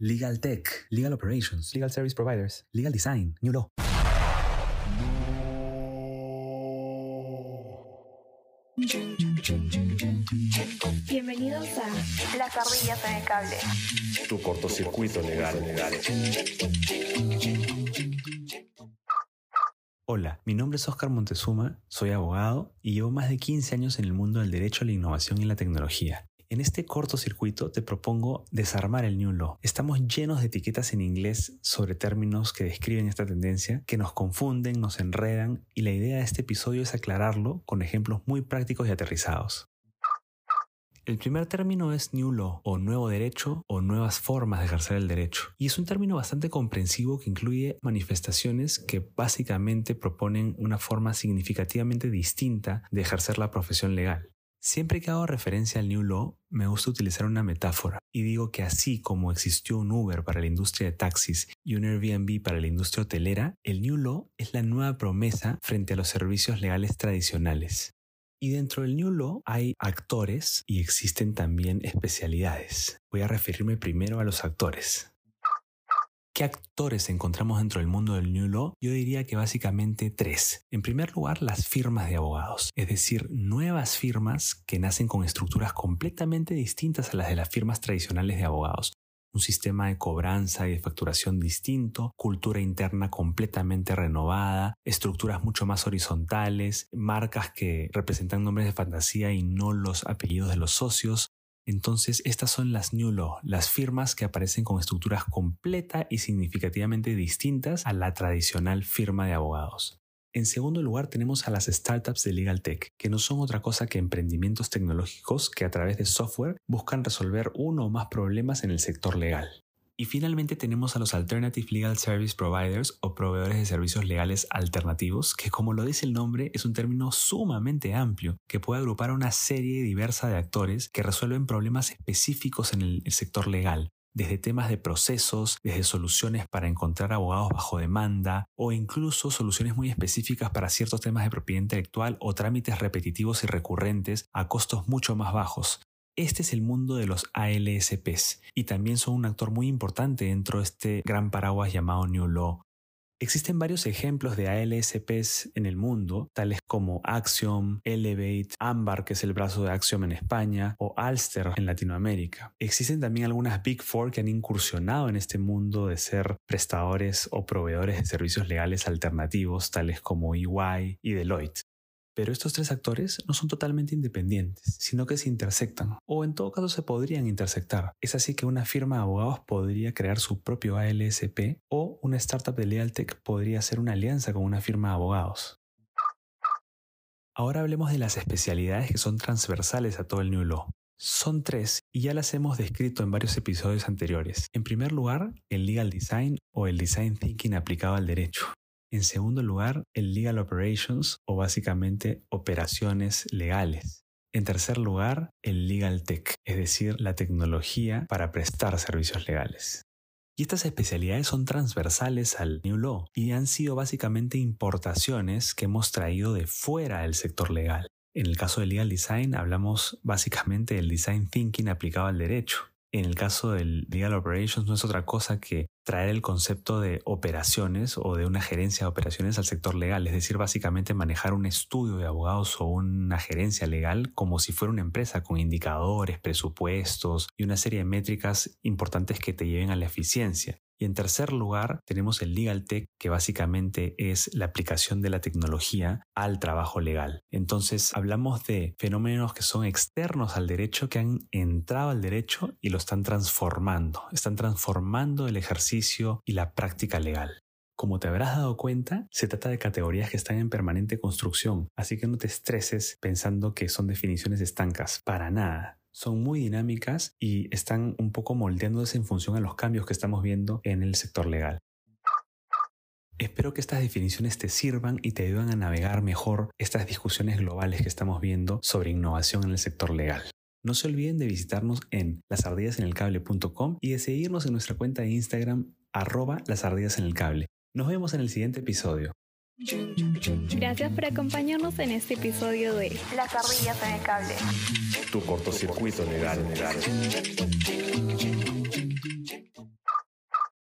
Legal Tech, Legal Operations, Legal Service Providers, Legal Design, New Law. Bienvenidos a Las ardillas en el cable. Tu cortocircuito legal, legal. Hola, mi nombre es Oscar Montezuma, soy abogado y llevo más de 15 años en el mundo del derecho, la innovación y la tecnología. En este cortocircuito te propongo desarmar el New Law. Estamos llenos de etiquetas en inglés sobre términos que describen esta tendencia, que nos confunden, nos enredan y la idea de este episodio es aclararlo con ejemplos muy prácticos y aterrizados. El primer término es New Law, o nuevo derecho, o nuevas formas de ejercer el derecho. Y es un término bastante comprensivo que incluye manifestaciones que básicamente proponen una forma significativamente distinta de ejercer la profesión legal. Siempre que hago referencia al New Law, me gusta utilizar una metáfora y digo que así como existió un Uber para la industria de taxis y un Airbnb para la industria hotelera, el New Law es la nueva promesa frente a los servicios legales tradicionales. Y dentro del New Law hay actores y existen también especialidades. Voy a referirme primero a los actores. ¿Qué actores encontramos dentro del mundo del New Law? Yo diría que básicamente tres. En primer lugar, las firmas de abogados, es decir, nuevas firmas que nacen con estructuras completamente distintas a las de las firmas tradicionales de abogados. Un sistema de cobranza y de facturación distinto, cultura interna completamente renovada, estructuras mucho más horizontales, marcas que representan nombres de fantasía y no los apellidos de los socios, entonces, estas son las New Law, las firmas que aparecen con estructuras completa y significativamente distintas a la tradicional firma de abogados. En segundo lugar, tenemos a las startups de Legal Tech, que no son otra cosa que emprendimientos tecnológicos que a través de software buscan resolver uno o más problemas en el sector legal. Y finalmente tenemos a los Alternative Legal Service Providers o proveedores de servicios legales alternativos, que como lo dice el nombre es un término sumamente amplio que puede agrupar a una serie diversa de actores que resuelven problemas específicos en el, sector legal, desde temas de procesos, desde soluciones para encontrar abogados bajo demanda o incluso soluciones muy específicas para ciertos temas de propiedad intelectual o trámites repetitivos y recurrentes a costos mucho más bajos, este es el mundo de los ALSPs y también son un actor muy importante dentro de este gran paraguas llamado New Law. Existen varios ejemplos de ALSPs en el mundo, tales como Axiom, Elevate, Ambar, que es el brazo de Axiom en España, o Alster en Latinoamérica. Existen también algunas Big Four que han incursionado en este mundo de ser prestadores o proveedores de servicios legales alternativos, tales como EY y Deloitte. Pero estos tres actores no son totalmente independientes, sino que se intersectan, o en todo caso se podrían intersectar. Es así que una firma de abogados podría crear su propio ALSP o una startup de Legal Tech podría hacer una alianza con una firma de abogados. Ahora hablemos de las especialidades que son transversales a todo el New Law. Son tres y ya las hemos descrito en varios episodios anteriores. En primer lugar, el legal design o el design thinking aplicado al derecho. En segundo lugar, el Legal Operations o básicamente operaciones legales. En tercer lugar, el Legal Tech, es decir, la tecnología para prestar servicios legales. Y estas especialidades son transversales al New Law y han sido básicamente importaciones que hemos traído de fuera del sector legal. En el caso del Legal Design hablamos básicamente del Design Thinking aplicado al derecho. En el caso del Legal Operations no es otra cosa que traer el concepto de operaciones o de una gerencia de operaciones al sector legal, es decir, básicamente manejar un estudio de abogados o una gerencia legal como si fuera una empresa con indicadores, presupuestos y una serie de métricas importantes que te lleven a la eficiencia. Y en tercer lugar, tenemos el Legal Tech, que básicamente es la aplicación de la tecnología al trabajo legal. Entonces, hablamos de fenómenos que son externos al derecho, que han entrado al derecho y lo están transformando. Están transformando el y la práctica legal. Como te habrás dado cuenta, se trata de categorías que están en permanente construcción, así que no te estreses pensando que son definiciones estancas, para nada son muy dinámicas y están un poco moldeándose en función a los cambios que estamos viendo en el sector legal. Espero que estas definiciones te sirvan y te ayuden a navegar mejor estas discusiones globales que estamos viendo sobre innovación en el sector legal. No se olviden de visitarnos en lasardillasenelcable.com y de seguirnos en nuestra cuenta de Instagram arroba lasardillasenelcable. Nos vemos en el siguiente episodio. Gracias por acompañarnos en este episodio de Las ardillas en el cable. Tu cortocircuito legal, legal.